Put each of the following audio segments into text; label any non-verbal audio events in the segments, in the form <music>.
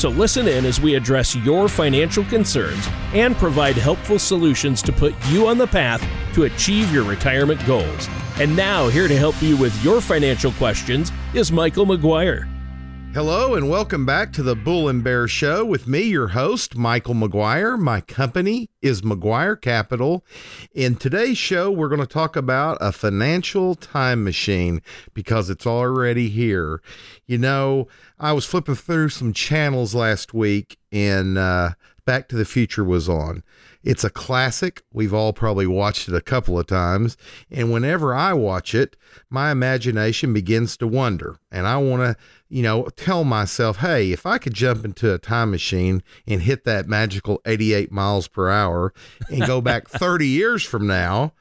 So listen in as we address your financial concerns and provide helpful solutions to put you on the path to achieve your retirement goals. And now, here to help you with your financial questions is Michael McGuire. Hello and welcome back to the Bull and Bear Show with me, your host, Michael McGuire. My company is McGuire Capital. In today's show, we're going to talk about a financial time machine because it's already here. You know, I was flipping through some channels last week and uh, Back to the Future was on. It's a classic. We've all probably watched it a couple of times. And whenever I watch it, my imagination begins to wonder. And I want to, you know, tell myself, hey, if I could jump into a time machine and hit that magical 88 miles per hour and go back <laughs> 30 years from now,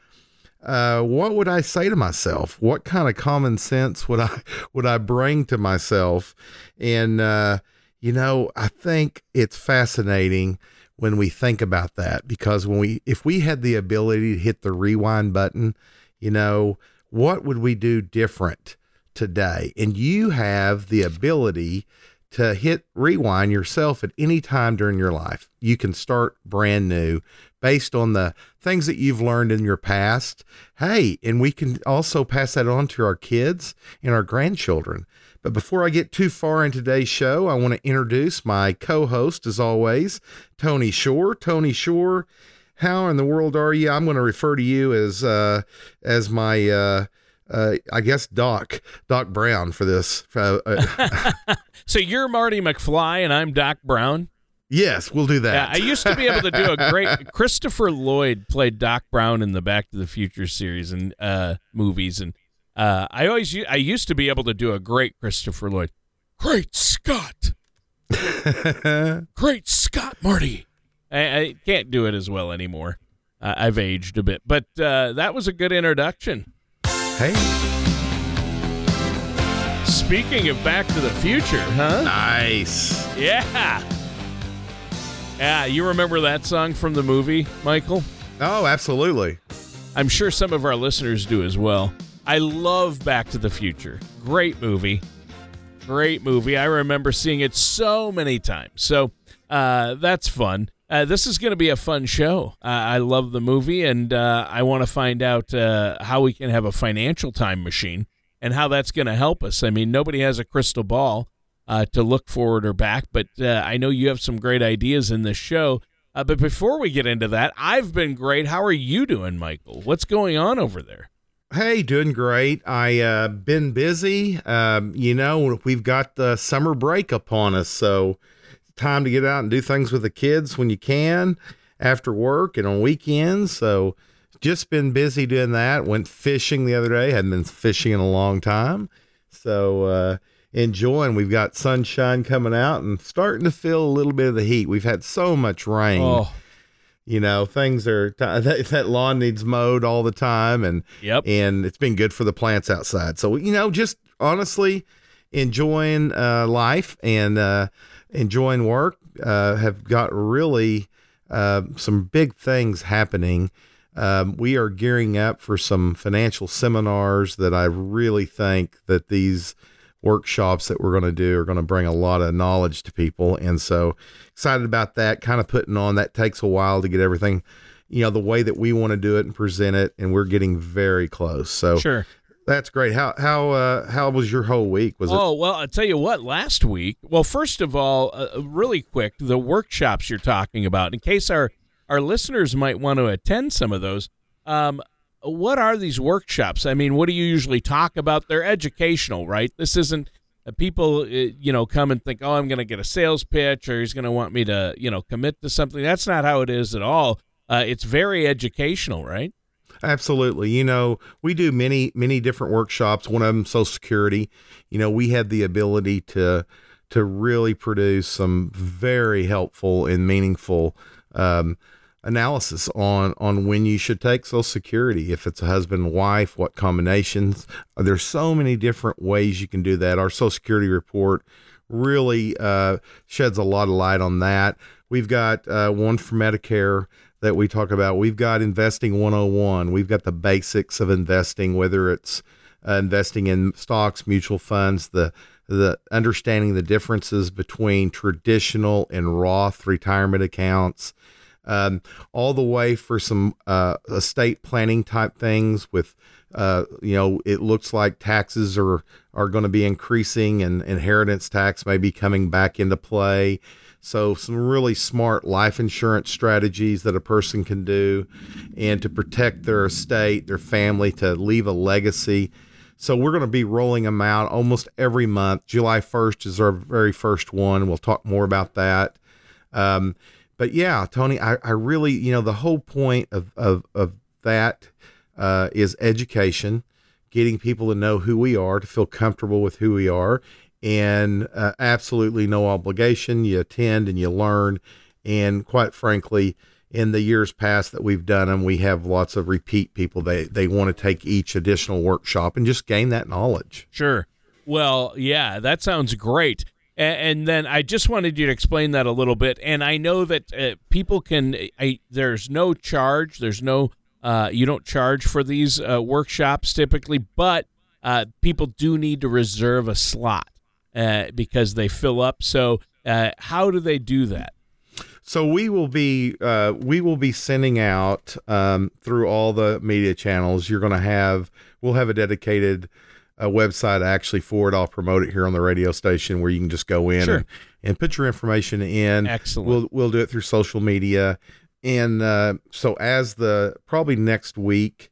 uh, what would I say to myself? What kind of common sense would I <laughs> would I bring to myself? And uh, you know, I think it's fascinating when we think about that because when we if we had the ability to hit the rewind button, you know, what would we do different today? And you have the ability to hit rewind yourself at any time during your life. You can start brand new based on the things that you've learned in your past. Hey, and we can also pass that on to our kids and our grandchildren. But before I get too far in today's show, I want to introduce my co host, as always, Tony Shore. Tony Shore, how in the world are you? I'm going to refer to you as uh, as my. Uh, uh, I guess Doc Doc Brown for this. Uh, uh <laughs> so you're Marty McFly and I'm Doc Brown. Yes, we'll do that. Yeah, I used to be able to do a great. Christopher Lloyd played Doc Brown in the Back to the Future series and uh, movies, and uh, I always I used to be able to do a great Christopher Lloyd. Great Scott! <laughs> great Scott, Marty. I, I, can't do it as well anymore. Uh, I've aged a bit, but uh, that was a good introduction. Hey. Speaking of Back to the Future, huh? Nice. Yeah. Yeah, you remember that song from the movie, Michael? Oh, absolutely. I'm sure some of our listeners do as well. I love Back to the Future. Great movie. Great movie. I remember seeing it so many times. So uh, that's fun. Uh, this is going to be a fun show. Uh, I love the movie, and uh, I want to find out uh, how we can have a financial time machine and how that's going to help us. I mean, nobody has a crystal ball uh, to look forward or back, but I know you have some great ideas in this show. but before we get into that, I've been great. How are you doing, Michael? What's going on over there? Hey, doing great. I uh been busy. Um, you know, we've got the summer break upon us, so time to get out and do things with the kids when you can after work and on weekends. So just been busy doing that. Went fishing the other day. Hadn't been fishing in a long time. So uh enjoying. We've got sunshine coming out and starting to feel a little bit of the heat. We've had so much rain. Oh you know things are <laughs> that, that lawn needs mowed all the time and yep. and it's been good for the plants outside. So you know just honestly enjoying uh, life and uh, enjoying work uh, have got really uh, some big things happening. Um, we are gearing up for some financial seminars that i really think that these workshops that we're going to do are going to bring a lot of knowledge to people. And so excited about that, kind of putting on that takes a while to get everything, you know, the way that we want to do it and present it. And we're getting very close. So sure. That's great. How how uh, how was your whole week? Was oh, it? Oh well, I'll tell you what. Last week, well, first of all, uh, really quick, the workshops you're talking about, in case our our listeners might want to attend some of those. Um, what are these workshops? I mean, what do you usually talk about? They're educational, right? This isn't uh, people, uh, you know, come and think, oh, I'm going to get a sales pitch or he's going to want me to, you know, commit to something. That's not how it is at all. Uh, it's very educational, right? Absolutely. You know, we do many, many different workshops. One of them, Social Security. You know, we had the ability to to really produce some very helpful and meaningful um, analysis on on when you should take Social Security. If it's a husband and wife, what combinations? There's so many different ways you can do that. Our Social Security report really uh, sheds a lot of light on that. We've got uh, one for Medicare that we talk about. We've got investing 101. We've got the basics of investing, whether it's uh, investing in stocks, mutual funds, the the understanding the differences between traditional and Roth retirement accounts, um, all the way for some uh, estate planning type things with. Uh, you know, it looks like taxes are are going to be increasing, and inheritance tax may be coming back into play. So, some really smart life insurance strategies that a person can do and to protect their estate, their family, to leave a legacy. So, we're going to be rolling them out almost every month. July 1st is our very first one. We'll talk more about that. Um, but yeah, Tony, I, I really, you know, the whole point of, of, of that uh, is education, getting people to know who we are, to feel comfortable with who we are, and uh, absolutely no obligation. You attend and you learn. And quite frankly, in the years past that we've done them, we have lots of repeat people. They they want to take each additional workshop and just gain that knowledge. Sure. Well, yeah, that sounds great. And, then I just wanted you to explain that a little bit. And I know that uh, people can. I, there's no charge. There's no. Uh, you don't charge for these uh, workshops typically, but uh, people do need to reserve a slot uh, because they fill up. So, uh, how do they do that? So we will be uh, we will be sending out um, through all the media channels. You're going to have we'll have a dedicated uh, website actually for it. I'll promote it here on the radio station where you can just go in sure. and, and, put your information in. Excellent. We'll we'll do it through social media, and uh, so as the probably next week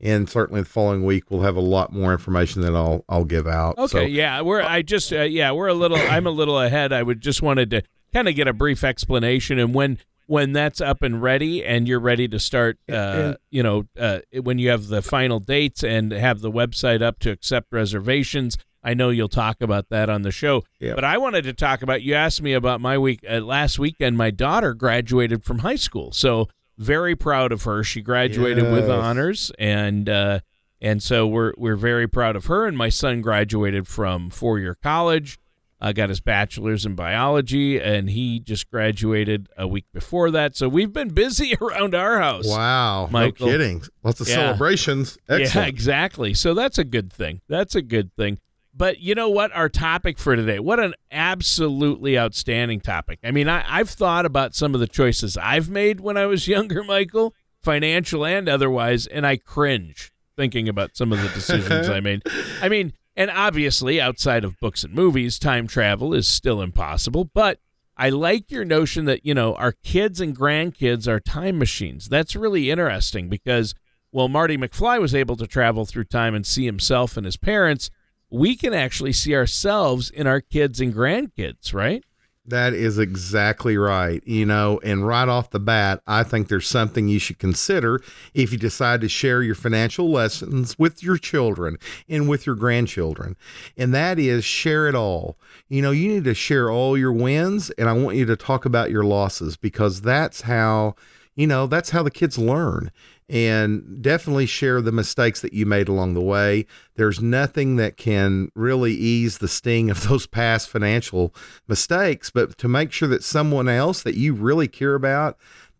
and certainly the following week we'll have a lot more information that I'll I'll give out. Okay, so, yeah, we're I just uh, yeah we're a little I'm a little ahead. I would just wanted to kind of get a brief explanation and when when that's up and ready and you're ready to start uh, you know uh, when you have the final dates and have the website up to accept reservations i know you'll talk about that on the show yep. but i wanted to talk about you asked me about my week uh, last weekend my daughter graduated from high school so very proud of her. She graduated yes. with honors, and uh, and so we're we're very proud of her. And my son graduated from four year college. Uh, got his bachelor's in biology, and he just graduated a week before that. So we've been busy <laughs> around our house. Wow, Michael. no kidding! Lots of yeah. celebrations. Excellent. Yeah, exactly. So that's a good thing. That's a good thing. But you know what? Our topic for today, what an absolutely outstanding topic. I mean, I, I've thought about some of the choices I've made when I was <laughs> younger, Michael, financial and otherwise, and I cringe thinking about some of the decisions I made. <laughs> I mean, and obviously, outside of books and movies, time travel is still impossible, but I like your notion that, you know, our kids and grandkids are time machines. That's really interesting because, well, Marty McFly was able to travel through time and see himself and his parents we can actually see ourselves in our kids and grandkids, right? That is exactly right. You know, and right off the bat, I think there's something you should consider if you decide to share your financial lessons with your children and with your grandchildren. And that is share it all. You know, you need to share all your wins, and I want you to talk about your losses because that's how, you know, that's how the kids learn and definitely share the mistakes that you made along the way. There's nothing that can really ease the sting of <laughs> those past financial mistakes, but to make sure that someone else that you really care about,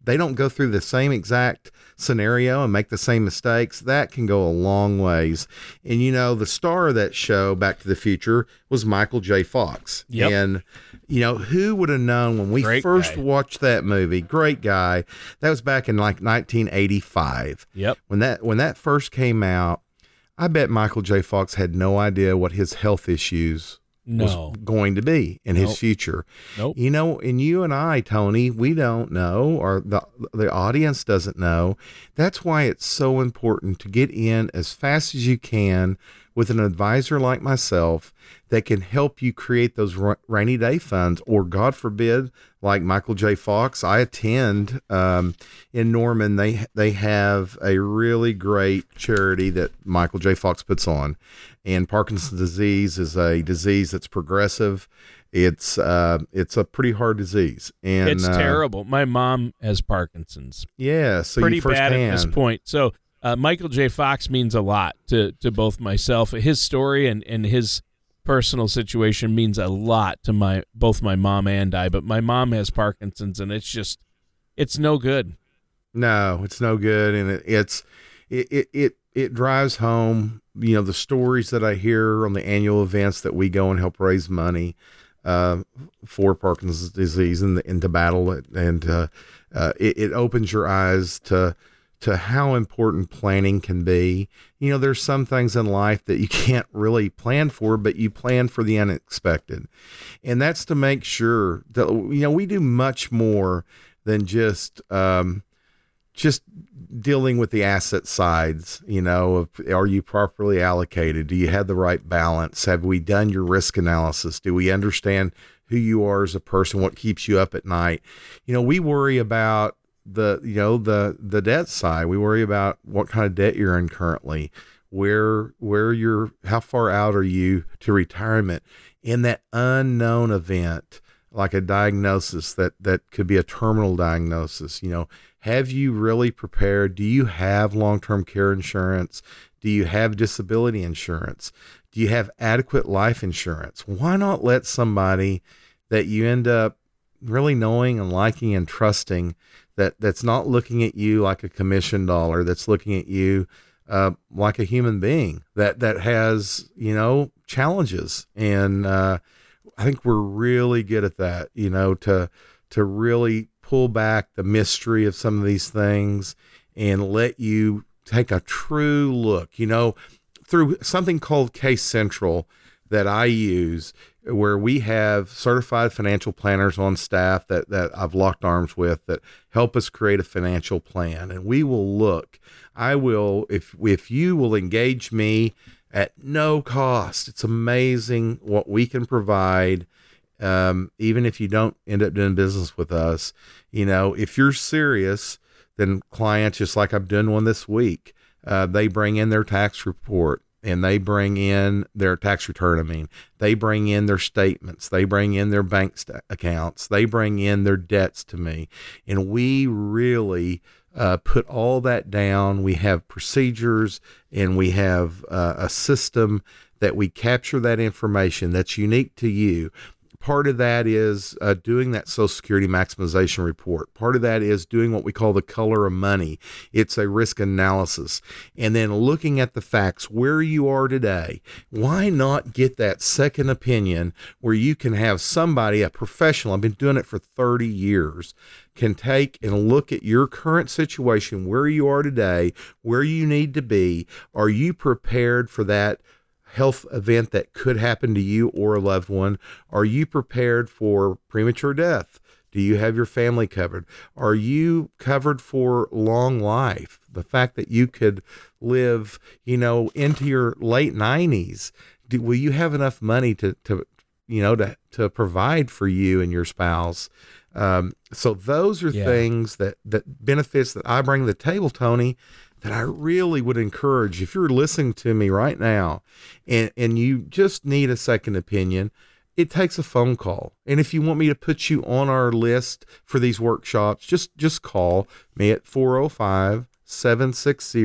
they don't go through the same exact scenario and make the same mistakes, that can go a long ways. And you know, the star of that show, Back to the Future, was Michael J. Fox. Yep. And you know, who would have known when we Great first guy. watched that movie? Great guy. That was back in like 1985. Yep. When that when that first came out, I bet Michael J. Fox had no idea what his health issues no. was going to be in nope. his future. Nope. You know, and you and I, Tony, we don't know, or the the audience doesn't know. That's why it's so important to get in as fast as you can with an advisor like myself that can help you create those rainy day funds, or God forbid, like Michael J. Fox. I attend um, in Norman. They they have a really great charity that Michael J. Fox puts on, and Parkinson's disease is a disease that's progressive, it's uh, it's a pretty hard disease, and it's uh, terrible. My mom has Parkinson's. Yeah, so pretty you bad at this point. So uh, Michael J. Fox means a lot to to both myself. His story and and his personal situation means a lot to my both my mom and I. But my mom has Parkinson's, and it's just it's no good. No, it's no good, and it, it's it, it it it drives home. You know the stories that I hear on the annual events that we go and help raise money uh, for Parkinson's disease and and to battle and uh, uh, it, it opens your eyes to to how important planning can be. You know, there's some things in life that you <laughs> can't really plan for, but you plan for the unexpected. And that's to make sure that, you know, we do much more than just, um, just dealing with the asset sides, you know, of, are you properly allocated? Do you have the right balance? Have we done your risk analysis? Do we understand who you are as a person? What keeps you up at night? You know, we worry about the you know the the debt side we worry about what kind of debt you're in currently where where you're how far out are you to retirement? In that unknown event like a diagnosis that that could be a terminal diagnosis you know have you really prepared? Do you have long-term care insurance? Do you have disability insurance? Do you have adequate life insurance? Why not let somebody that you end up really knowing and liking and trusting that that's not looking at you like a commission dollar that's looking at you uh, like a human being that that has you know challenges. And uh, I think we're really good at that you know to to really pull back the mystery of some of these things and let you take a true look you know through something called Case Central that I use where we have certified financial planners on staff that, that I've locked arms with that help us create a financial plan. And we will look. I will, if, if you will engage me at no cost, it's amazing what we can provide. Um, even if you don't end up doing business with us, you know, if you're serious, then clients, just like I'm doing one this week, uh, they bring in their tax report and they bring in their tax return. I mean, they bring in their statements, they bring in their bank st- accounts, they bring in their debts to me, and we really uh, put all that down. We have procedures and we have uh, a system that we capture that information that's unique to you part of that is uh, doing that Social Security maximization report. Part of that is doing what we call the color of money. It's a risk analysis. And then looking at the facts where you are today. Why not get that second opinion where you can have somebody, a professional, I've been doing it for 30 years, can take and look at your current situation, where you are today, where you need to be. Are you prepared for that? Health event that could happen to you or a loved one? Are you prepared for premature death? Do you have your family covered? Are you covered for long life? The fact that you could live, you know, into your late 90s. Do, will you have enough money to, to you know, to, to provide for you and your spouse? Um, so those are yeah. things that, that benefits that I bring to the table, Tony, that I really would encourage if you're listening to me right now and, and you just need a second opinion, it takes a phone call. And if you want me to put you on our list for these workshops, just just call me at 405 760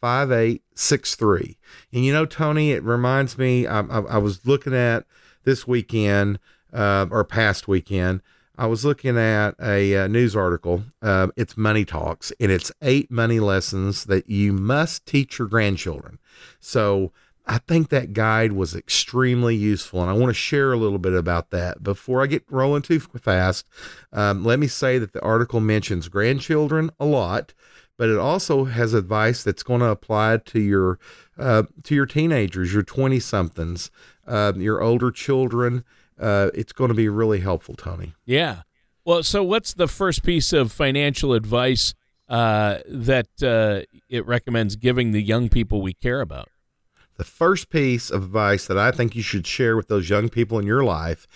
5863. And you know, Tony, it reminds me, I, I, I was looking at this weekend uh, or past weekend I was looking at a, uh, news article. Uh, it's Money Talks, and it's eight money lessons that you must teach your grandchildren. So I think that guide was extremely useful, and I want to share a little bit about that. Before I get rolling too fast, um, let me say that the article mentions grandchildren a lot, but it also has advice that's going to apply to your uh, to your teenagers, your twenty somethings, uh, your older children uh, it's going to be really helpful, Tony. Yeah. Well, so what's the first piece of financial advice uh, that uh, it recommends giving the young people we care about? The first piece of advice that I think you should share with those young people in your life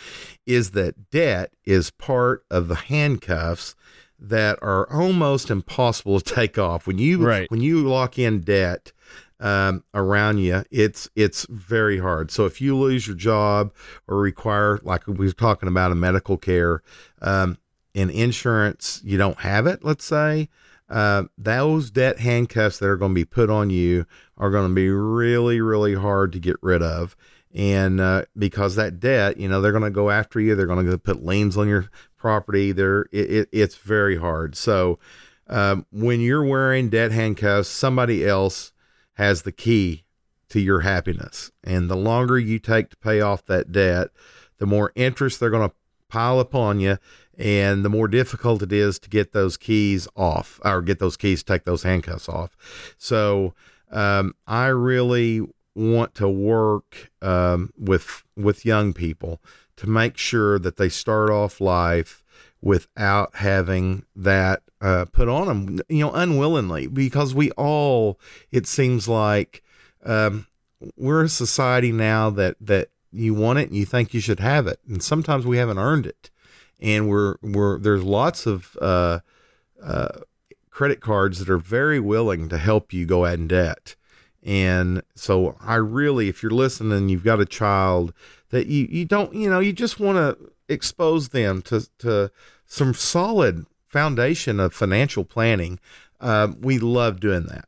is that debt is part of the handcuffs that are almost impossible to take off. When you right. when you lock in debt, um, around you, it's it's very hard. So if you lose your job or require, like we were talking about, a medical care, um, and insurance, you don't have it. Let's say uh, those debt handcuffs that are going to be put on you are going to be really, really hard to get rid of. And uh, because that debt, you know, they're going to go after you. They're going to put liens on your property. They're it, it, it's very hard. So um, when you're wearing debt handcuffs, somebody else has the key to your happiness. And the longer you take to pay off that debt, the more interest they're going to pile upon you and the more difficult it is to get those keys off or get those keys take those handcuffs off so um, i really want to work um, with with young people to make sure that they start off life without having that uh, put on them you know unwillingly because we all it seems like um, we're a society now that that you want it and you think you should have it and sometimes we haven't earned it and we're we're there's lots of uh, uh, credit cards that are very willing to help you go out in debt. And so I really, if you're listening, you've got a child that you you don't you know you just want to expose them to to some solid foundation of financial planning. Uh, we love doing that.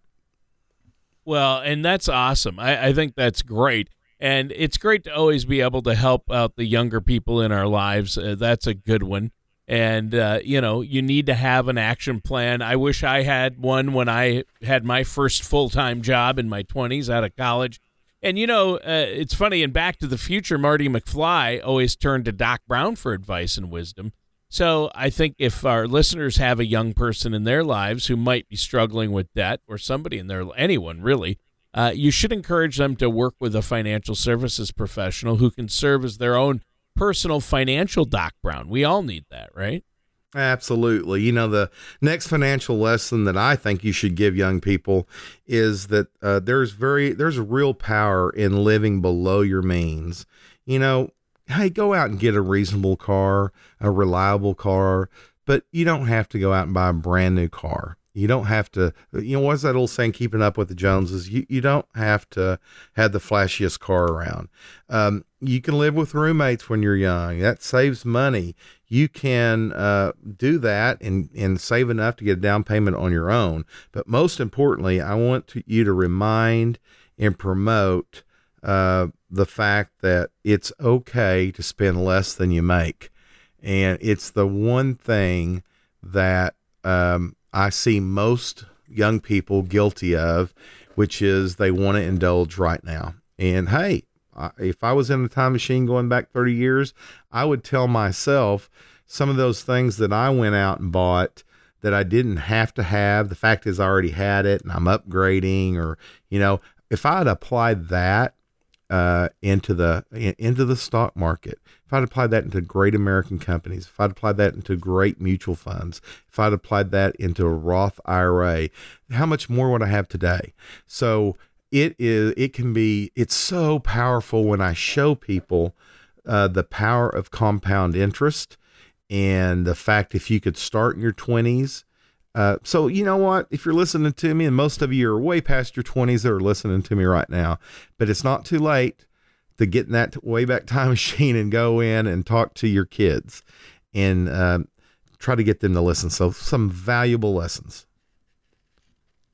Well, and that's awesome. I, I think that's great. And it's great to always be able to help out the younger people in our lives. Uh, that's a good one. And, uh, you know, you need to have an action plan. I wish I had one when I had my first full time job in my 20s out of college. And, you know, uh, it's funny, in Back to the Future, Marty McFly always turned to Doc Brown for advice and wisdom. So I think if our listeners have a young person in their lives who might be struggling with debt, or somebody in their, anyone really, uh, you should encourage them to work with a financial services professional who can serve as their own personal financial Doc Brown. We all need that, right? Absolutely. You know, the next financial lesson that I think you should give young people is that uh, there's very there's real power in living below your means. You know, hey, go out and get a reasonable car, a reliable car, but you don't have to go out and buy a brand new car. You don't have to, you know, what's that old saying, keeping up with the Joneses? You, you don't have to have the flashiest car around. Um, you can live with roommates when you're young. That saves money. You can uh, do that and, and save enough to get a down payment on your own. But most importantly, I want to, you to remind and promote uh, the fact that it's okay to spend less than you make. And it's the one thing that um, I see most young people guilty of, which is they want to indulge right now. And hey, if I was in a time machine going back 30 years, I would tell myself some of those things that I went out and bought that I didn't have to have. The fact is, I already had it and I'm upgrading, or, you know, if I had applied that uh, into the into the stock market, if I'd applied that into great American companies, if I'd applied that into great mutual funds, if I'd applied that into a Roth IRA, how much more would I have today? So it is it can be it's so powerful when I show people uh, the power of compound interest and the fact if you could start in your 20s uh, so you know what? If you're listening to me, and most of you are way past your 20s that are listening to me right now, but it's not too late to get in that way back <laughs> time machine and go in and talk to your kids and uh, try to get them to listen. So some valuable lessons.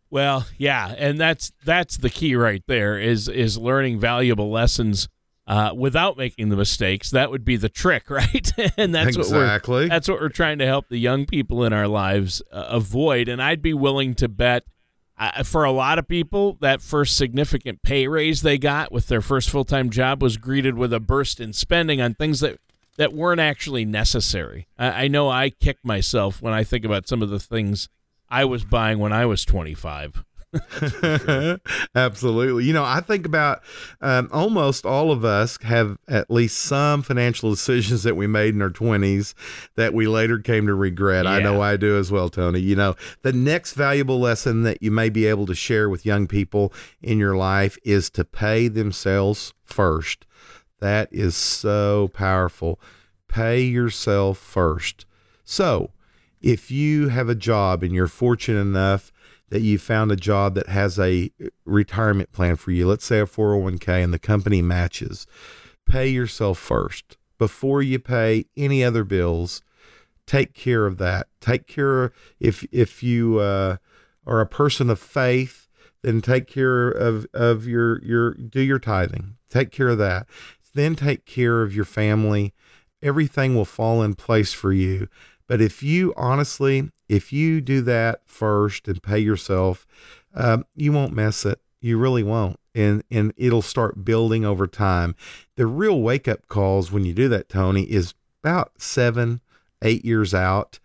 Well, yeah, and that's that's the key right there is is learning valuable lessons uh, without making the mistakes. That would be the trick, <laughs> right? and that's exactly. what we're that's what we're trying to help the young people in our lives uh, avoid. And I'd be willing to bet. Uh, for a lot of people, that first significant pay raise they got with their first full time job was greeted with a burst in spending on things that, that weren't actually necessary. I, I know I kick myself when I think about some of the things I was buying when I was 25. <laughs> Absolutely. You know, I think about um, almost all of us have at least some financial decisions that we made in our 20s that we later came to regret. Yeah. I know I do as well, Tony. You know, the next valuable lesson that you may be able to share with young people in your life is to pay themselves first. That is so powerful. Pay yourself first. So, if you have a job and you're fortunate enough that you found a job that has a retirement plan for you, let's say a 401k, and the company matches, pay yourself first before you pay any other bills. Take care of that. Take care if if you uh, are a person of faith, then take care of of your your do your tithing. Take care of that. Then take care of your family. Everything will fall in place for you. But if you honestly, if you do that first and pay yourself, um, you won't mess it. You really won't. And, and it'll start building over time. The real wake up calls when you do that, Tony, is about seven, eight years out.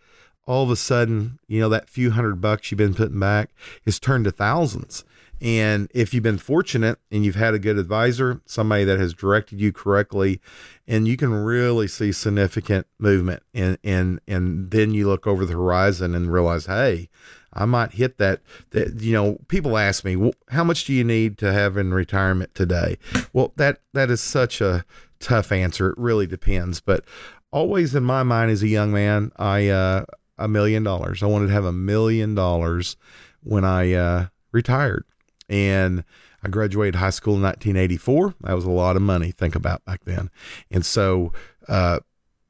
All of a sudden, you know, that few hundred bucks you've been putting back is turned to thousands. And if you've been fortunate and you've had a good advisor, somebody that has directed you correctly, and you can really see significant movement, and and and then you look over the horizon and realize, hey, I might hit that. That you know, people ask me, how much do you need to have in retirement today? Well, that that is such a tough answer. It really depends, but always in my mind as a young man, I uh, a million dollars. I wanted to have a million dollars when I uh, retired and I graduated high school in 1984. That was a lot of money. Think about back then. And so, uh,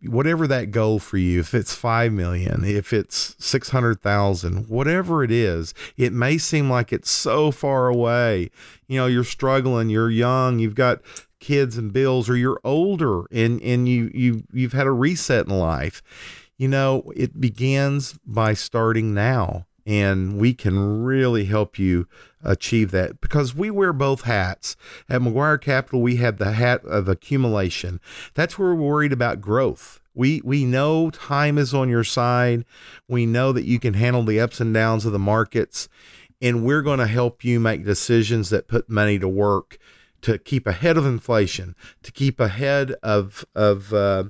whatever that goal for you, if it's 5 million, if it's 600,000, whatever it is, it may seem like it's so far away. You know, you're struggling, you're young, you've got kids and bills or you're older and and you you you've had a reset in life. You know, it begins by starting now and we can really help you achieve that because we wear both hats. At McGuire Capital, we have the hat of accumulation. That's where we're worried about growth. We we know time is on your side. We know that you can handle the ups and downs of the markets, and we're going to help you make decisions that put money to work to keep ahead of inflation, to keep ahead of of uh,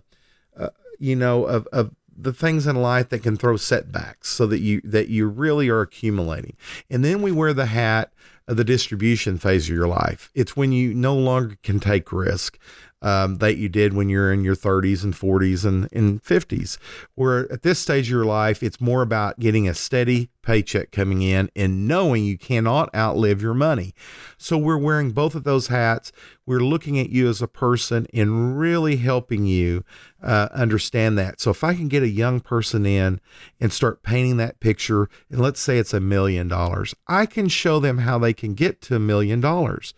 uh, you know of, of the things in life that can throw setbacks so that you that you really are accumulating. And then we wear the hat of the distribution phase of your life. It's when you no longer can take risk um, that you did when you're in your 30s and 40s and, and 50s. Where at this stage of your life, it's more about getting a steady paycheck coming in and knowing you cannot outlive your money. So we're wearing both of those hats. We're looking at you as a person and really helping you uh, understand that. So if I can get a young person in and start painting that picture, and let's say it's a million dollars, I can show them how they can get to a million dollars.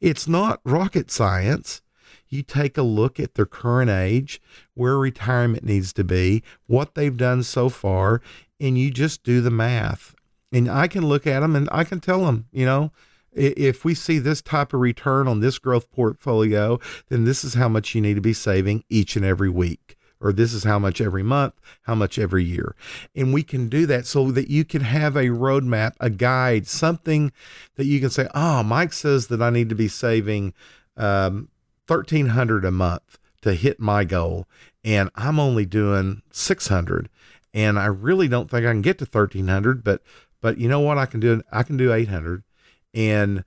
It's not rocket science you take a look at their current age, where retirement needs to be, what they've done so far, and you just do the math. And I can look at them and I can tell them, you know, if we see this type of return on this growth portfolio, then this is how much you need to be saving each and every week. Or this is how much every month, how much every year. And we can do that so that you can have a roadmap, a guide, something that you can say, oh, Mike says that I need to be saving um, 1300 a month to hit my goal and I'm only doing 600 and I really don't think I can get to 1300 but but you know what? I can do I can do 800 and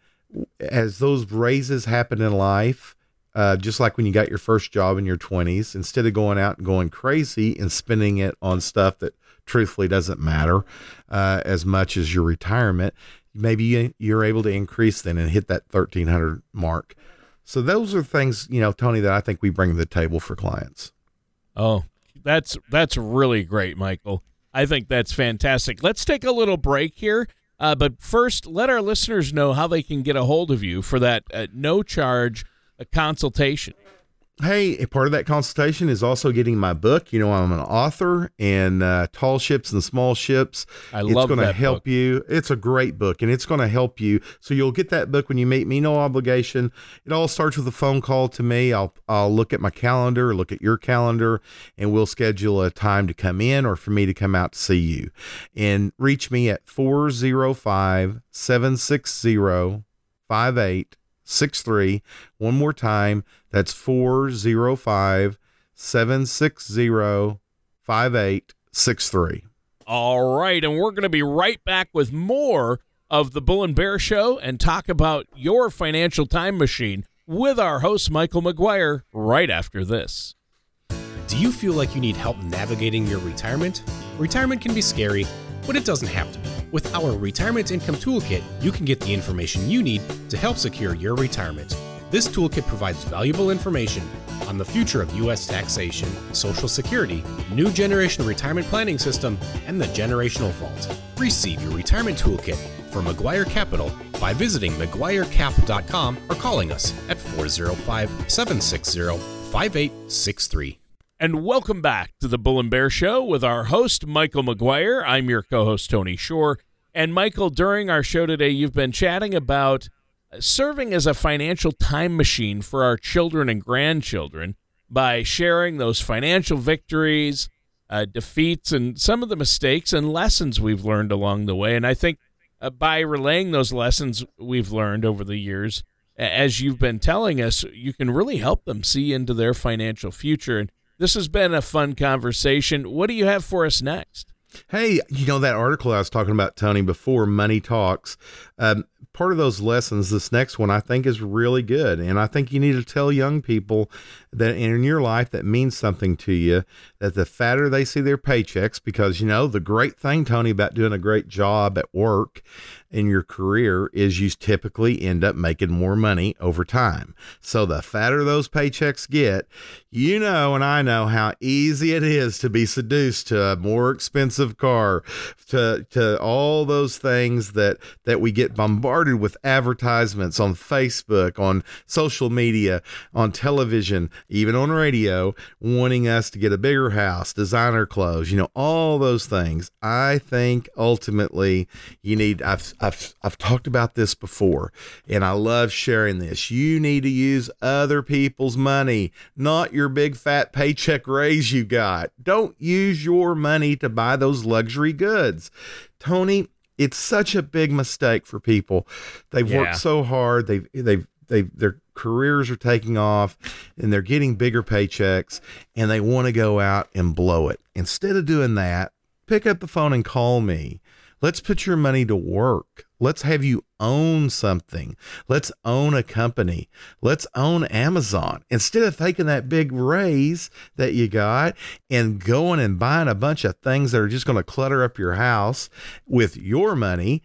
as those raises happen in life uh, just like when you got your first job in your 20s instead of going out and going crazy and spending it on stuff that truthfully doesn't matter uh, as much as your retirement maybe you're able to increase then and hit that 1300 mark so those are things, you know, Tony, that I think we bring to the table for clients. Oh, that's that's really great, Michael. I think that's fantastic. Let's take a little break here. Uh, but first, let our listeners know how they can get a hold of you for that uh, no charge uh, consultation hey, a part of that consultation is also getting my book. You know, I'm an author and uh, Tall Ships and Small Ships. I it's love It's going to help book. you. It's a great book and it's going to help you. So you'll get that book when you meet me, no obligation. It all starts with a phone call to me. I'll, I'll look at my calendar, look at your calendar, and we'll schedule a time to come in or for me to come out to see you. And reach me at 405 760 5863. One more time, that's 405 760 5863. All right. And we're going to be right back with more of the Bull and Bear Show and talk about your financial time machine with our host, Michael McGuire, right after this. Do you feel like you need help navigating your retirement? Retirement can be scary, but it doesn't have to be. With our Retirement Income Toolkit, you can get the information you need to help secure your retirement. This toolkit provides valuable information on the future of U.S. taxation, Social Security, new generation retirement planning system, and the generational vault. Receive your retirement toolkit from McGuire Capital by visiting McGuireCap.com or calling us at 405 760 5863. And welcome back to the Bull and Bear Show with our host, Michael McGuire. I'm your co host, Tony Shore. And Michael, during our show today, you've been chatting about serving as a financial time machine for our children and grandchildren by sharing those financial victories, uh, defeats, and some of the mistakes and lessons we've learned along the way. And I think uh, by relaying those lessons we've learned over the years, as you've been telling us, you can really help them see into their financial future. And this has been a fun conversation. What do you have for us next? Hey, you know that article I was talking about, Tony, before Money Talks. Um, part of those lessons, this next one, I think is really good. And I think you need to tell young people that in your life that means something to you, that the fatter they see their paychecks, because, you know, the great thing, Tony, about doing a great job at work in your career is you typically end up making more money over time. So the fatter those paychecks get, you know, and I know how easy it is to be seduced to a more expensive car, to, to all those things that, that we get bombarded with advertisements on Facebook, on social media, on television, even on radio, wanting us to get a bigger house, designer clothes, you know, all those things. I think ultimately you need, I've, I've, I've talked about this before, and I love sharing this. You need to use other people's money, not your big fat paycheck raise you got. Don't use your money to buy those luxury goods. Tony, it's such a big mistake for people. They've yeah. worked so hard. They've they've they their careers are taking off and they're getting bigger paychecks and they want to go out and blow it. Instead of doing that, pick up the phone and call me. Let's put your money to work. Let's have you own something. Let's own a company. Let's own Amazon. Instead of taking that big raise that you got and going and buying a bunch of things that are just going to clutter up your house with your money,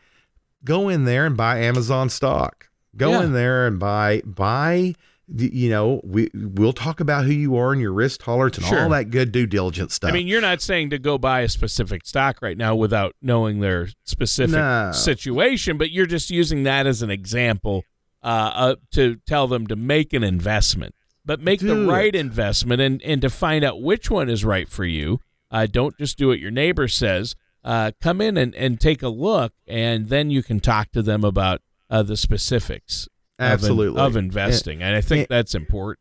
go in there and buy Amazon stock. Go yeah. in there and buy buy you know, we we'll talk about who you are and your risk tolerance and sure. all that good due diligence stuff. I mean, you're not saying to go buy a specific stock right now without knowing their specific no. situation, but you're just using that as an example uh, uh, to tell them to make an investment, but make the right investment and and to find out which one is right for you. Uh, don't just do what your neighbor says. Uh, come in and, and take a look, and then you can talk to them about uh, the specifics absolutely of, in, of investing, and, and I think and, that's important.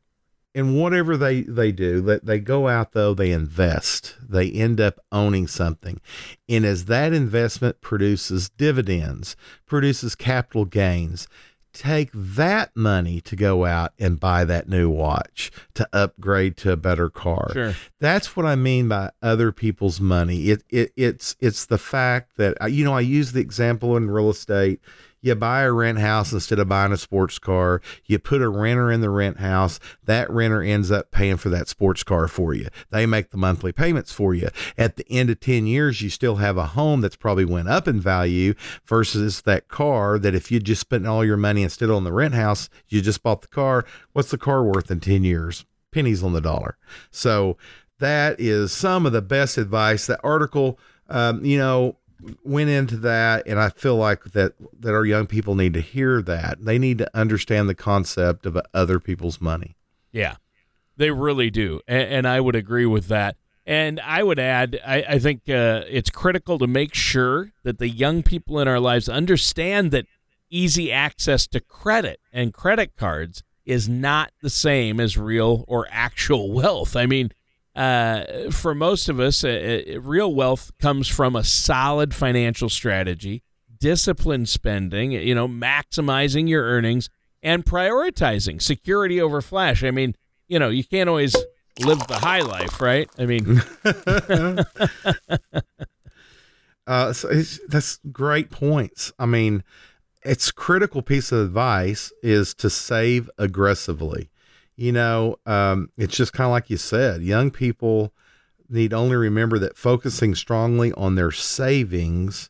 And whatever they they do, that they go out though, they invest. They end up owning something, and as that investment produces dividends, produces capital gains, take that money to go out and buy that new watch to upgrade to a better car. Sure. That's what I mean by other people's money. It, it it's it's the fact that you know I use the example in real estate you buy a rent house instead of buying a sports car. You put a renter in the rent house. That renter ends up paying for that sports car for you. They make the monthly payments for you. At the end of 10 years, you still have a home that's probably went up in value versus that car that if you just spent all your money instead on the rent house, you just bought the car. What's the car worth in 10 years? Pennies on the dollar. So that is some of the best advice. That article, um, you know, went into that and I feel like that that our young people need to hear that. They need to understand the concept of other people's money. Yeah. They really do. And, and I would agree with that. And I would add, I, I think uh, it's critical to make sure that the young people in our lives understand that easy access to credit and credit cards is not the same as real or actual wealth. I mean, uh, for most of us, uh, real wealth comes from a solid financial strategy, disciplined spending, you know, maximizing your earnings, and prioritizing security over flash. I mean, you know, you can't always live the high life, right? I mean, <laughs> uh, so that's great points. I mean, it's critical piece of advice is to save aggressively you know, um, it's just kind of like you said, young people need only remember that focusing strongly on their savings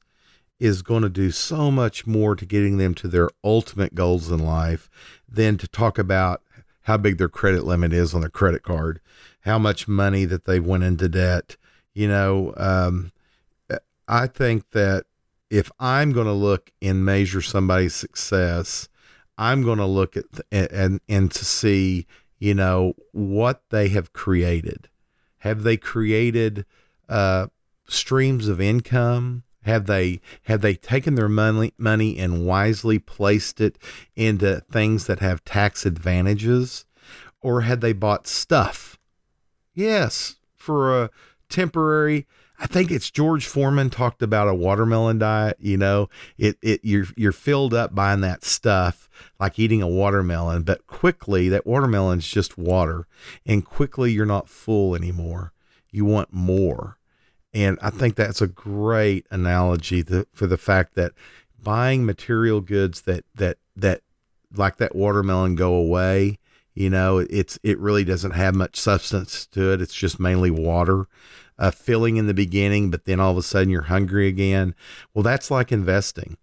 is going to do so much more to getting them to their ultimate goals in life than to talk about how big their credit limit is on their credit card, how much money that they went into debt. You know, um, I think that if I'm going to look and measure somebody's success, I'm going to look at th- and and to see, you know, what they have created. Have they created uh, streams of income? Have they have they taken their money money and wisely placed it into things that have tax advantages, or had they bought stuff? Yes, for a temporary. I think it's George Foreman talked about a watermelon diet. You know, it it you're you're filled up buying that stuff like eating a watermelon, but quickly that watermelon's just water, and quickly you're not full anymore. You want more. And I think that's a great analogy to, for the fact that buying material goods that that that like that watermelon go away, you know, it's it really doesn't have much substance to it. It's just mainly water, uh, filling in the beginning, but then all of a sudden you're hungry again. Well, that's like investing.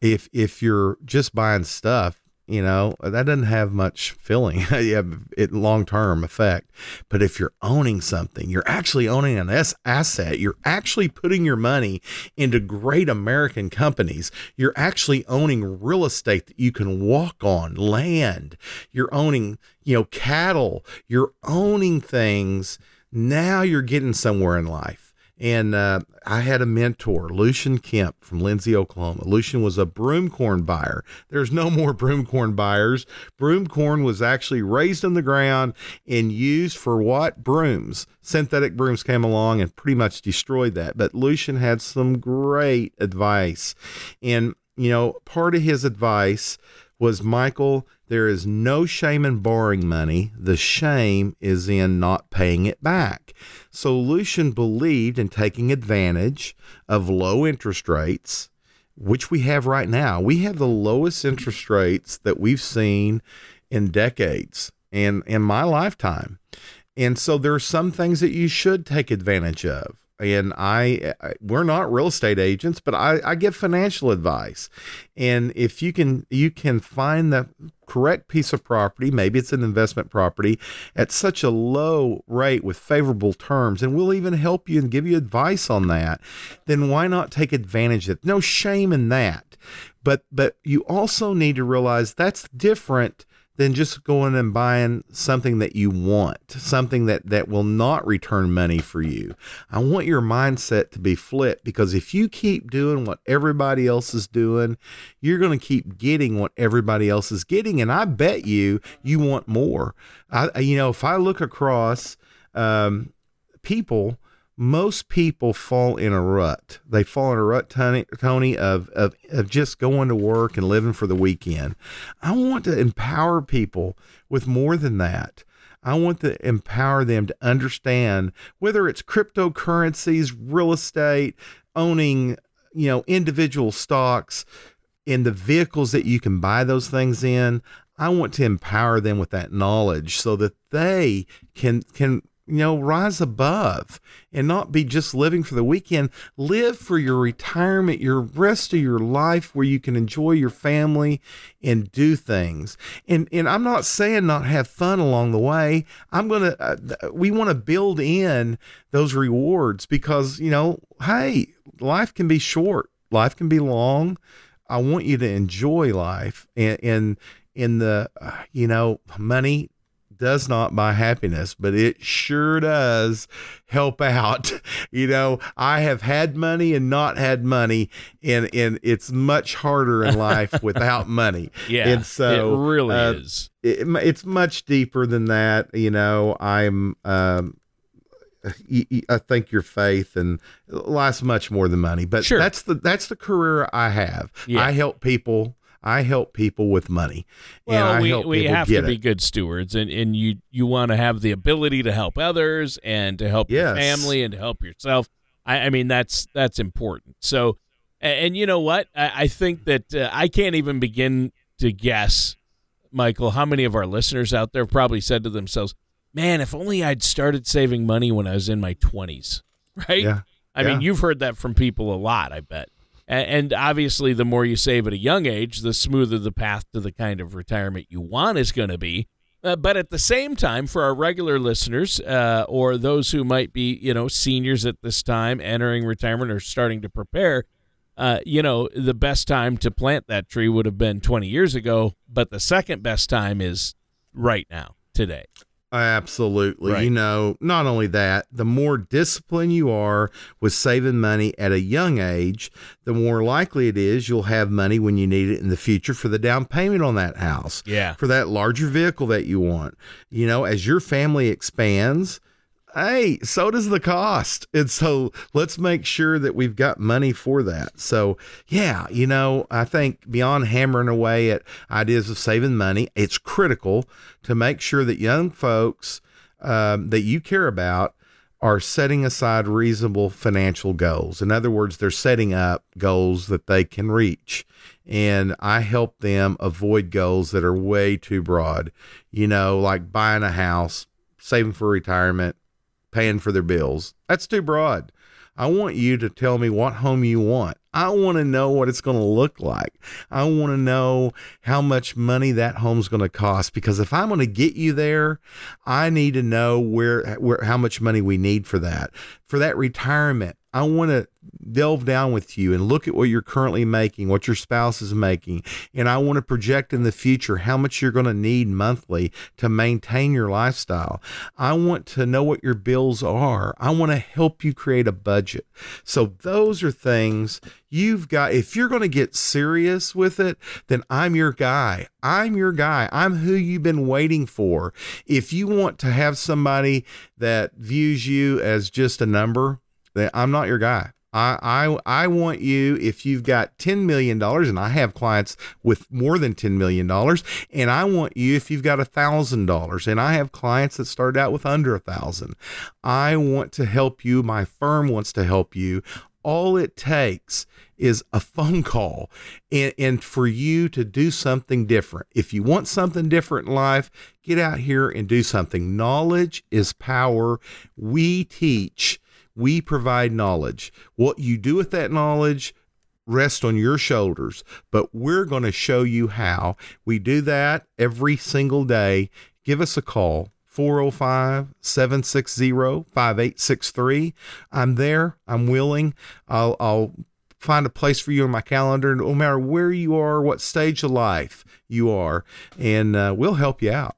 If if you're just buying stuff, you know that doesn't have much filling. <laughs> Yeah it long term effect. But if you're owning something you're actually owning an S asset. You're actually putting your money into great american companies. You're actually owning real estate that you can walk on land. You're owning you know cattle. You're owning things now you're getting somewhere in life and uh, I had a mentor, Lucian Kemp from Lindsay, Oklahoma. Lucian was a broomcorn buyer. There's no more <laughs> broomcorn buyers. Broomcorn was actually raised in the ground and used for what? Brooms. Synthetic brooms came along and pretty much destroyed that. But Lucian had some great advice. And, you know, part of his advice was Michael, there is no shame in borrowing money. The shame is in not paying it back. So Lucian believed in taking advantage of low interest rates, which we have right now. We have the lowest interest rates that we've seen in decades and in my lifetime. And so there are some things that you should take advantage of and I, we're not real estate agents, but I, I give financial advice. And if you can, you can find the correct piece of property, maybe it's an investment property at such a low rate with favorable terms, and we'll even help you and give you advice on that, then why not take advantage of it? No shame in that. But, but you also need to realize that's different than just going and buying something that you want, something that that will not return money for you. I want your mindset to be flipped because if you keep doing what everybody else is doing, you're going to keep getting what everybody else is getting and I bet you you want more. I you know, if I look across um, people most people fall in a rut. They fall in a rut, Tony, Tony of, of, of just going to work and living for the weekend. I want to empower people with more than that. I want to empower them to understand whether it's cryptocurrencies, real estate, owning, you know, individual stocks, in the vehicles that you can buy those things in. I want to empower them with that knowledge so that they can can you know, rise above and not be just living for the weekend. Live for your retirement, your rest of your life where you can enjoy your family and do things. And and I'm not saying not have fun along the way. I'm going to uh, we want to build in those rewards because, you know, hey, life can be short. Life can be long. I want you to enjoy life and and in the uh, you know money does not buy happiness, but it sure does help out. <laughs> You know, I have had money and not had money, and and it's much harder in life <laughs> without money. Yeah, and so it really uh, is. It, it's much deeper than that. You know, I'm. Um, I think your faith and lasts much more than money, but sure. that's the that's the career I have. Yeah. I help people I help people with money, well, and I we, help we have to be it. good stewards, and, and you you want to have the ability to help others and to help your family and to help yourself. I, I mean that's that's important. So, and, and you know what? I, I think that uh, I can't even begin to guess, Michael, how many of our listeners out there probably said to themselves, "Man, if only I'd started saving money when I was in my twenties." <laughs> Right? Yeah. I mean, you've heard that from people a lot. I bet. And obviously, the more you save at a young age, the smoother the path to the kind of retirement you want is going to be. Uh, but at the same time, for our regular listeners uh, or those who might be, you know, seniors at this time, entering retirement or starting to prepare, uh, you know, the best time to plant that tree would have been 20 years ago. But the second best time is right now, today. Absolutely. Right. You know, not only that, the more disciplined you are with saving money at a young age, the more likely it is you'll have money when you need it in the future for the down payment on that house. Yeah. For that larger vehicle that you want. You know, as your family expands, hey, so does the cost. And so let's make sure that we've got money for that. So, yeah, you know, I think beyond hammering away at ideas of saving money, it's critical to make sure that young folks um, that you care about are setting aside reasonable financial goals. In other words, they're setting up goals that they can reach. And I help them avoid goals that are way too broad, you know, like buying a house, saving for retirement, paying for their bills. That's too broad. I want you to tell me what home you want. I want to know what it's going to look like. I want to know how much money that home's going to cost because if I'm going to get you there, I need to know where where how much money we need for that. For that retirement, I want to delve down with you and look at what you're currently making, what your spouse is making, and I want to project in the future how much you're going to need monthly to maintain your lifestyle. I want to know what your bills are. I want to help you create a budget. So those are things you've got if you're going to get serious with it, then I'm your guy. I'm your guy. I'm who you've been waiting for. If you want to have somebody that views you as just a number, then I'm not your guy. I, I I want you if you've got ten million dollars, and I have clients with more than ten million dollars, and I want you if you've got a thousand dollars, and I have clients that start out with under a thousand. I want to help you. My firm wants to help you. All it takes is a phone call and, and for you to do something different. If you want something different in life, get out here and do something. Knowledge is power. We teach we provide knowledge. What you do with that knowledge rests on your shoulders, but we're going to show you how. We do that every single day. Give us a call. 405 760 5863. I'm there. I'm willing. I'll, I'll find a place for you in my calendar, no matter where you are, what stage of life you are, and uh, we'll help you out.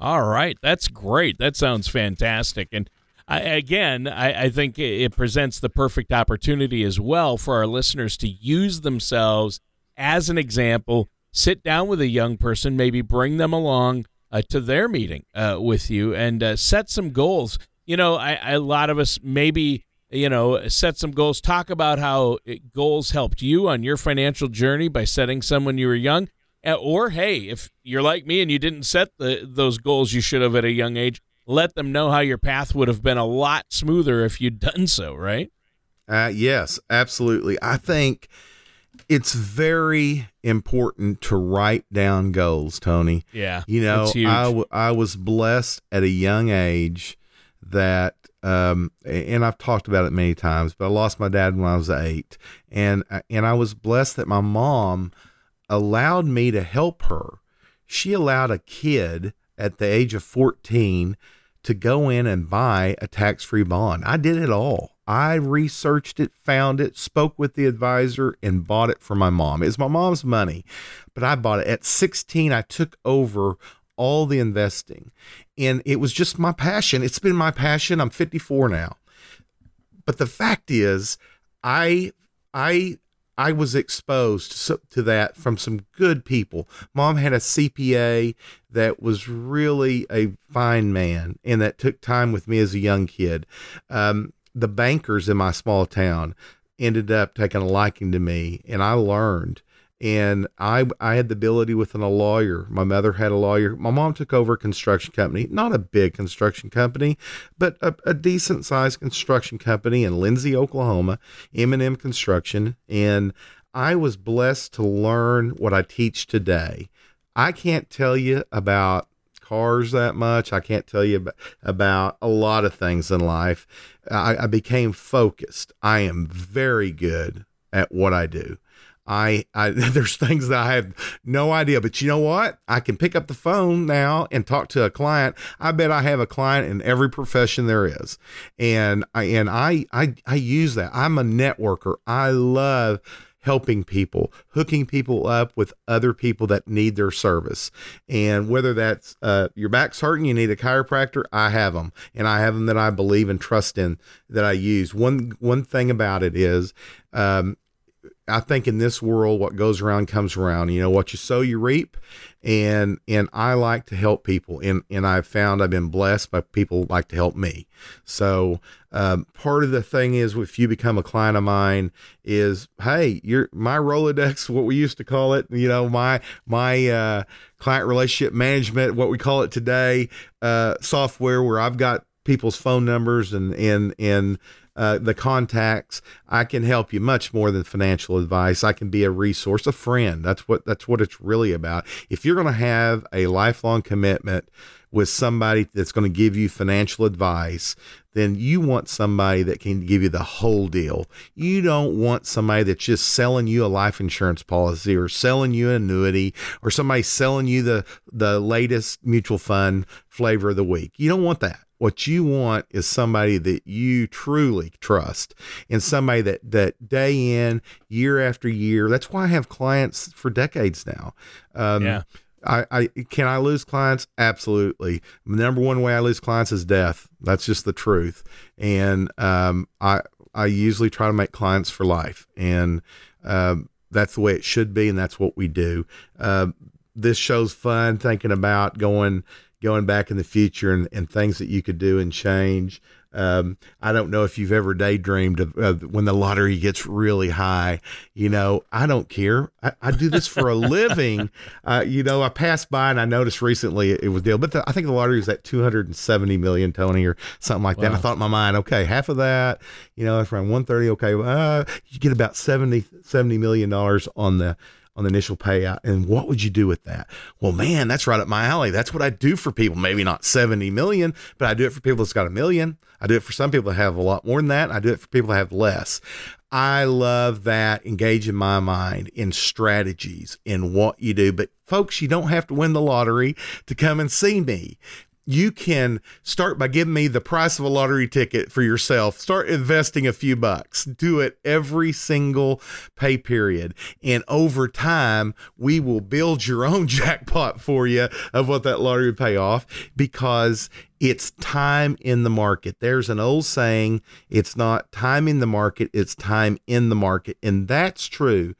All right. That's great. That sounds fantastic. And I, again, I, I think it presents the perfect opportunity as well for our listeners to use themselves as an example. Sit down with a young person, maybe bring them along uh, to their meeting uh, with you, and uh, set some goals. You know, a lot of us maybe you know set some goals. Talk about how goals helped you on your financial journey by setting some when you were young. Uh, or hey, if you're like me and you didn't set the, those goals you should have at a young age, let them know how your path would have been a lot smoother if you'd done so, right? Uh, yes, absolutely. I think it's very important to write down goals, Tony. Yeah. You know, I, w- I was blessed at a young age that, um, and I've talked about it many times, but I lost my dad when I was eight. And, and I was blessed that my mom allowed me to help her. She allowed a kid at the age of 14 to go in and buy a tax free bond. I did it all. I researched it, found it, spoke with the advisor, and bought it for my mom. It's my mom's money, but I bought it. At 16, I took over all the investing, and it was just my passion. It's been my passion. I'm 54 now. But the fact is, I I I was exposed to that from some good people. Mom had a CPA that was really a fine man and that took time with me as a young kid. Um, the bankers in my small town ended up taking a liking to me, and I learned. And I I had the ability within a lawyer. My mother had a lawyer. My mom took over a construction company, not a big construction company, but a, a decent sized construction company in Lindsay, Oklahoma, M&M Construction. And I was blessed to learn what I teach today. I can't tell you about cars that much. I can't tell you about a lot of things in life. I, I became focused. I am very good at what I do. I, I <laughs> there's things that I have no idea, but you know what? I can pick up the phone now and talk to a client. I bet I have a client in every profession there is, and I and I I I use that. I'm a networker. I love helping people, hooking people up with other people that need their service. And whether that's uh, your back's hurting, you need a chiropractor, I have them, and I have them that I believe and trust in that I use. One one thing about it is. Um, I think in this world, what goes around comes around. You know, what you sow, you reap, and and I like to help people, and and I've found I've been blessed by people like to help me. So um, part of the thing is, if you become a client of mine, is hey, you're my Rolodex, what we used to call it. You know, my my uh, client relationship management, what we call it today, uh, software where I've got people's phone numbers and and and uh, the contacts. I can help you much more than financial advice. I can be a resource, a friend. That's what that's what it's really about. If you're going to have a lifelong commitment with somebody that's going to give you financial advice, then you want somebody that can give you the whole deal. You don't want somebody that's just selling you a life insurance policy or selling you an annuity or somebody selling you the the latest mutual fund flavor of the week. You don't want that. What you want is somebody that you truly trust and somebody that, that day in, year after year. That's why I have clients for decades now. Um, yeah. I, I can I lose clients? Absolutely. The number one way I lose clients is death. That's just the truth. And um, I I usually try to make clients for life, and um, that's the way it should be, and that's what we do. Uh, this show's fun thinking about going going back in the future and, and things that you could do and change. Um, I don't know if you've ever daydreamed of, of, when the lottery gets really high. You know, I don't care. I, I do this for a <laughs> living. Uh, you know, I passed by and I noticed recently it, it was deal, but the, I think the lottery was at 270 million, Tony, or something like wow. that. I thought in my mind, okay, half of that, you know, it's around 130. Okay, uh, you get about 70, 70 million dollars on the on the initial payout. And what would you do with that? Well, man, that's right up my alley. That's what I do for people. Maybe not 70 million, but I do it for people that's got a million. I do it for some people that have a lot more than that. I do it for people that have less. I love that engage in my mind in strategies in what you do. But folks, you don't have to win the lottery to come and see me you can start by giving me the price of a lottery ticket for yourself. Start investing a few bucks. Do it every single pay period. And over time, we will build your own <laughs> jackpot for you of what that lottery would pay off because it's time in the market. There's an old saying, it's not time in the market, it's time in the market. And that's true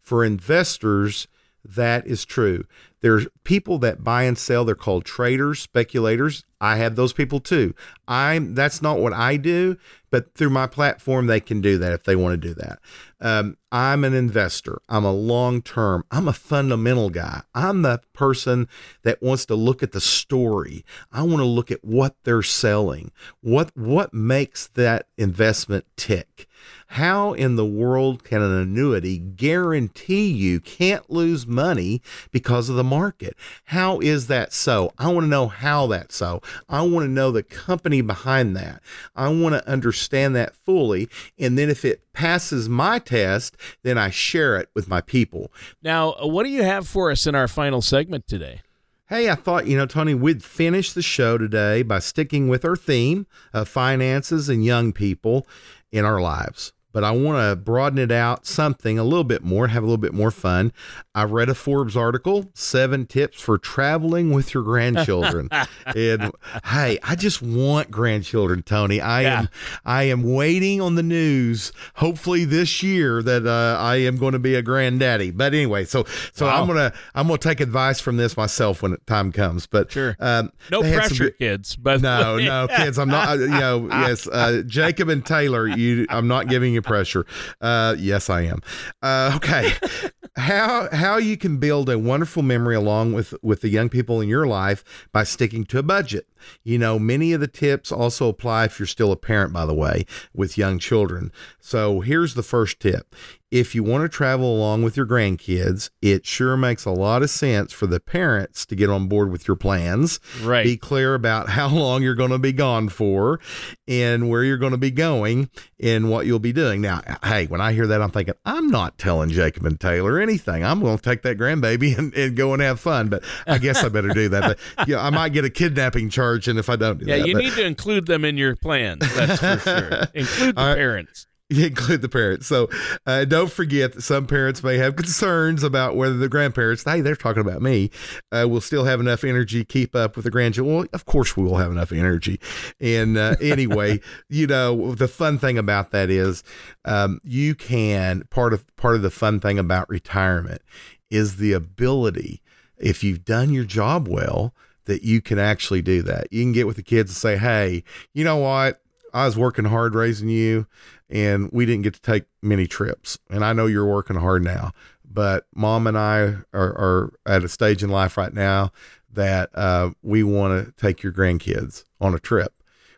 for investors. That is true. There's people that buy and sell. They're called traders, speculators. I have those people too. I'm that's not what I do, but through my platform, they can do that if they want to do that. Um, I'm an investor. I'm a long term. I'm a fundamental guy. I'm the person that wants to look at the story. I want to look at what they're selling. What what makes that investment tick? How in the world can an annuity guarantee you can't lose money because of the market? How is that so? I want to know how that's so. I want to know the company behind that. I want to understand that fully. And then if it passes my test, then I share it with my people. Now, uh, what do you have for us in our final segment today? Hey, I thought, you know, Tony, we'd finish the show today by sticking with our theme of finances and young people in our lives but I want to broaden it out something a little bit more, have a little bit more fun. I read a Forbes article, seven tips for traveling with your grandchildren. <laughs> and hey, I just want grandchildren, Tony. I yeah. am I am waiting on the news, hopefully this year that uh, I am going to be a granddaddy. But anyway, so so wow. I'm gonna I'm gonna take advice from this myself when time comes. But sure, um, no pressure, kids. But no, no <laughs> kids. I'm not. You know, yes, uh, Jacob and Taylor. You, I'm not giving you <laughs> pressure. Uh, yes, I am. Uh, okay. <laughs> how how you can build a wonderful memory along with with the young people in your life by sticking to a budget. You know, many of the tips also apply if you're still a parent, by the way, with young children. So here's the first tip if you want to travel along with your grandkids, it sure makes a lot of sense for the parents to get on board with your plans. Right. Be clear about <laughs> how long you're going to be gone for and where you're going to be going and what you'll be doing. Now, hey, when I hear that, I'm thinking, I'm not telling Jacob and Taylor anything. I'm going to take that grandbaby <laughs> and, and go and have fun. But I guess I better do that. But yeah, I might get a kidnapping charge. And if I don't do yeah, that, you but, need to include them in your plans. That's for sure. <laughs> Include the right. parents. <laughs> include the parents. So uh, don't forget that some parents may have concerns about whether the grandparents, hey, they're talking about me, uh, will still have enough energy to keep up with the grandchildren. Well, of course we will have enough energy. And uh, <laughs> anyway, you know, the fun thing about that is um, you can part of part of the fun thing about retirement is the ability, if you've done your job well, that you can actually do that. You can get with the kids and say, hey, you know what? I was working hard raising you and we didn't get to take many trips. And I know you're working hard now, but mom and I are, are at a stage in life right now that uh, we want to take your grandkids on a trip.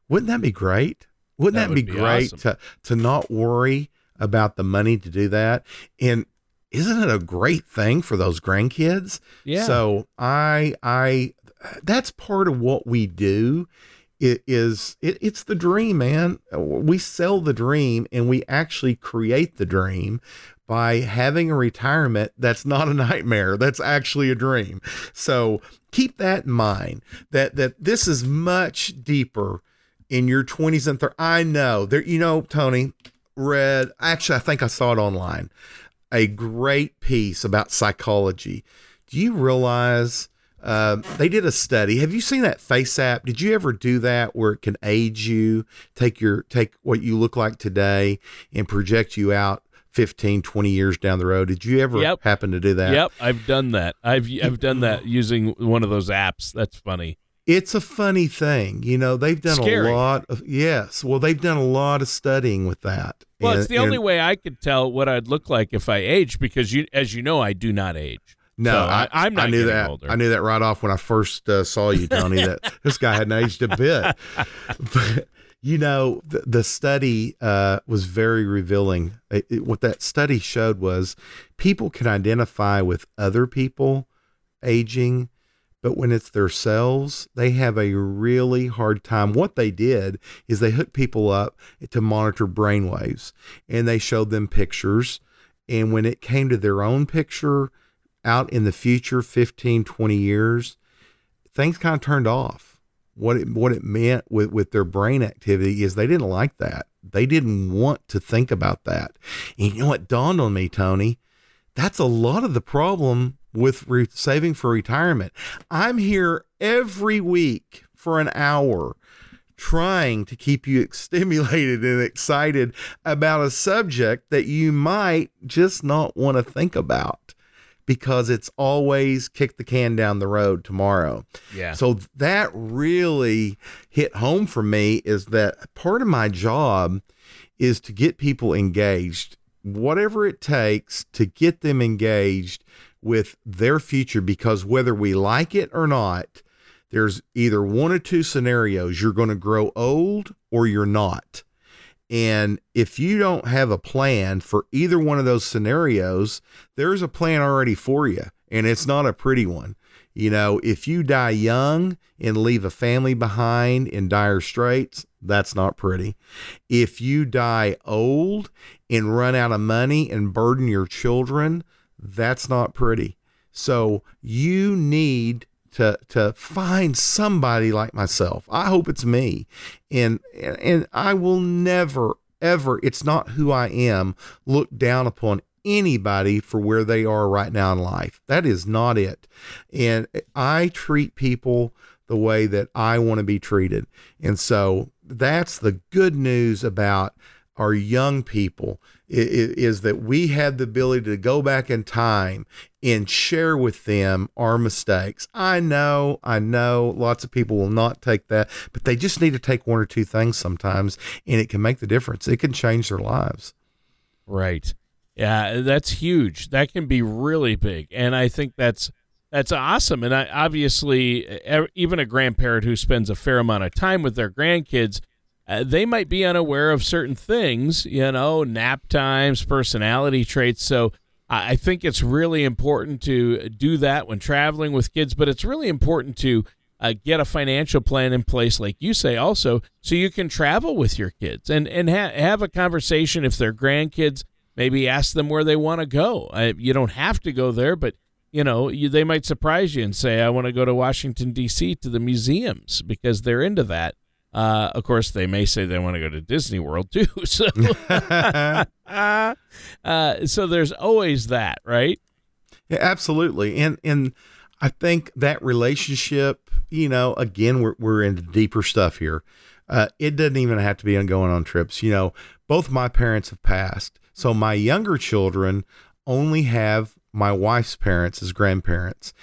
Wouldn't that be great? Wouldn't That that, be, be great awesome. to to not worry about the money to do that? And isn't it a great thing for those grandkids? Yeah. So I I that's part of what we do. It is it, it's the dream, man. We sell the dream and we actually create the dream by having a retirement that's not a nightmare. That's actually a dream. So keep that in mind that that this is much deeper in your 20s and 30s. I know there you know Tony read actually I think I saw it online a great piece about psychology. Do you realize uh, they did a study? Have you seen that FaceApp? Did you ever do that where it can age you, take your take what you look like today, and project you out 15, 20 years down the road? Did you ever Yep. happen to do that? Yep, I've done that. I've I've done that using one of those apps. That's funny. It's a funny thing, you know. They've done Scary. a lot of yes. Well, they've done a lot of studying with that. Well, And- it's the and- only way I could tell what I'd look like if I aged because you, as you know, I do not age. No, So I, I'm not I knew that. older. I knew that right off when I first uh, saw you, Tony. that <laughs> this guy hadn't aged a bit. But you know, the, the study uh, was very revealing. It- it- what that study showed was people can identify with other people aging, but when it's their themselves, they have a really hard time. What they did is they hooked people up to monitor brain waves, and they showed them pictures. And when it came to their own picture, out in the future 15 20 years things kind of turned off. What it what it meant with with their brain activity is they didn't like that. They didn't want to think about that. And you know what dawned on me tony? That's a lot of the problem with re- saving for retirement. I'm here every week for an hour trying to keep you <laughs> stimulated and excited about a subject that you might just not want to think about because it's always kick the can down the road tomorrow. Yeah. So that really hit home for me is that part of my job is to get people engaged, whatever it takes to get them engaged with their future because whether we like it or not, there's either one or two scenarios. You're going to grow old or you're not. And if you don't have a plan for either one of those scenarios, there's a plan already for you, and it's not a pretty one. You know, if you die young and leave a family behind in dire straits, that's not pretty. If you die old and run out of money and burden your children, that's not pretty. So you need to to find somebody like myself. I hope it's me. And and, I will never ever it's not who I am look down upon anybody for where they are right now in life. That is not it. And I treat people the way that I want to be treated. And so that's the good news about our young people is that we have the ability to go back in time and share with them our mistakes. I know, I know lots of people will not take that, but they just need to take one or two things sometimes and it can make the difference. It can change their lives. Right. Yeah, that's huge. That can be really big. And I think that's That's awesome. And I, obviously, even a grandparent who spends a fair amount of time with their grandkids, uh, they might be unaware of certain things, you know, nap times, personality traits. So I think it's really important to do that when traveling with kids, but it's really important to uh, get a financial plan in place, like you say, also, so you can travel with your kids and and ha- have a conversation if they're grandkids. Maybe ask them where they want to go. Uh, you don't have to go there, but you know you, they might surprise you and say, "I want to go to Washington D.C. to the museums because they're into that." Uh, of course, they may say they want to go to Disney World too. <laughs> So, <laughs> uh, so there's always that, right? Yeah, absolutely. And and I think that relationship, you know, again, we're we're into deeper stuff here. Uh, it doesn't even have to be on going on trips. You know, both my parents have passed, so my younger children only have my wife's parents as grandparents,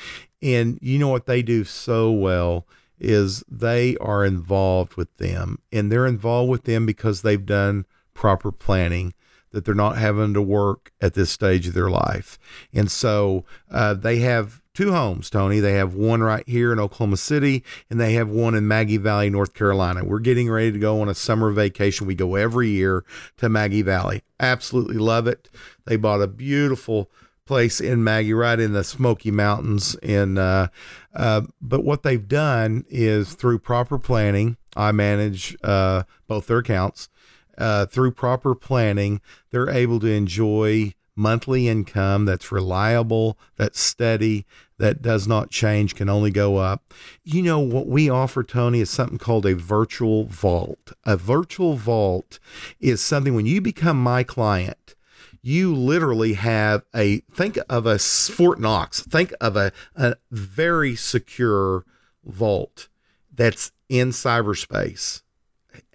and you know what they do so well is they are involved with them and they're involved with them because they've done proper planning that they're not having to work at this stage of their life. And so uh, they have two homes, Tony. They have one right here in Oklahoma City, and they have one in Maggie Valley, North Carolina. We're getting ready to go on a summer vacation. We go every year to Maggie Valley. Absolutely love it. They bought a beautiful place in Maggie, right in the Smoky Mountains. And uh, uh, but what they've done is through proper planning. I manage uh, both their accounts. Uh, through proper planning, they're able to enjoy monthly income that's reliable, that's steady, that does not change, can only go up. You know, what we offer, Tony, is something called a virtual vault. A virtual vault is something when you become my client, you literally have a think of a Fort Knox, think of a, a very secure vault that's in cyberspace.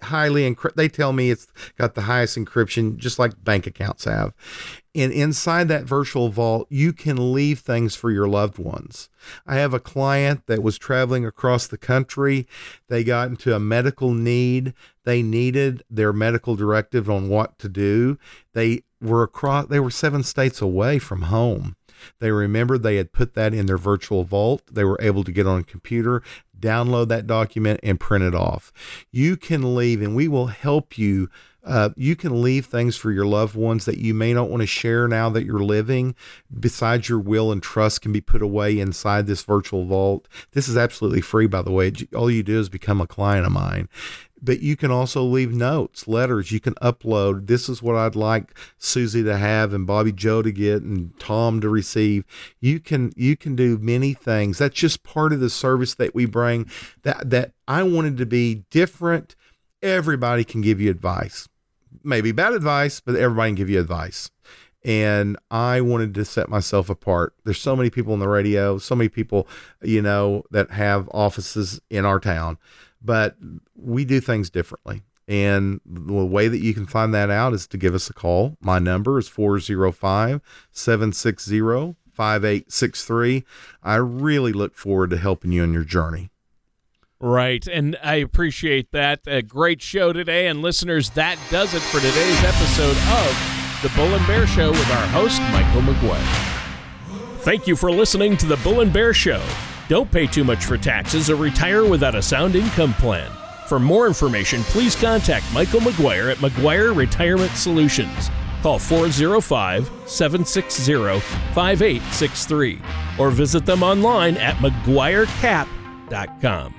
Highly encrypt. They tell me it's got the highest encryption, just like bank accounts have. And inside that virtual vault, you can leave things for your loved ones. I have a client that was traveling across the country. They got into a medical need. They needed their medical directive on what to do. They were across they were seven states away from home. They remembered they had put that in their virtual vault. They were able to get on a computer, download that document, and print it off. You can leave, and we will help you. Uh, you can leave things for your loved ones that you may not want to share now that you're living. Besides your will and trust can be put away inside this virtual vault. This is absolutely free, by the way. All you do is become a client of mine but you can also leave notes, letters you can upload. This is what I'd like Susie to have and Bobby Joe to get and Tom to receive. You can you can do many things. That's just part of the service that we bring that that I wanted to be different. Everybody can give you advice. Maybe bad advice, but everybody can give you advice. And I wanted to set myself apart. There's so many people on the radio, so many people, you know, that have offices in our town but we do things differently. And the way that you can find that out is to give us a call. My number is 405 760 5863. I really look forward to helping you on your journey. Right. And I appreciate that. A great show today. And listeners, that does it for today's episode of The Bull and Bear Show with our host, Michael McGuire. Thank you for listening to The Bull and Bear Show. Don't pay too much for taxes or retire without a sound income plan. For more information, please contact Michael McGuire at McGuire Retirement Solutions. Call 405 760 5863 or visit them online at McGuireCap.com.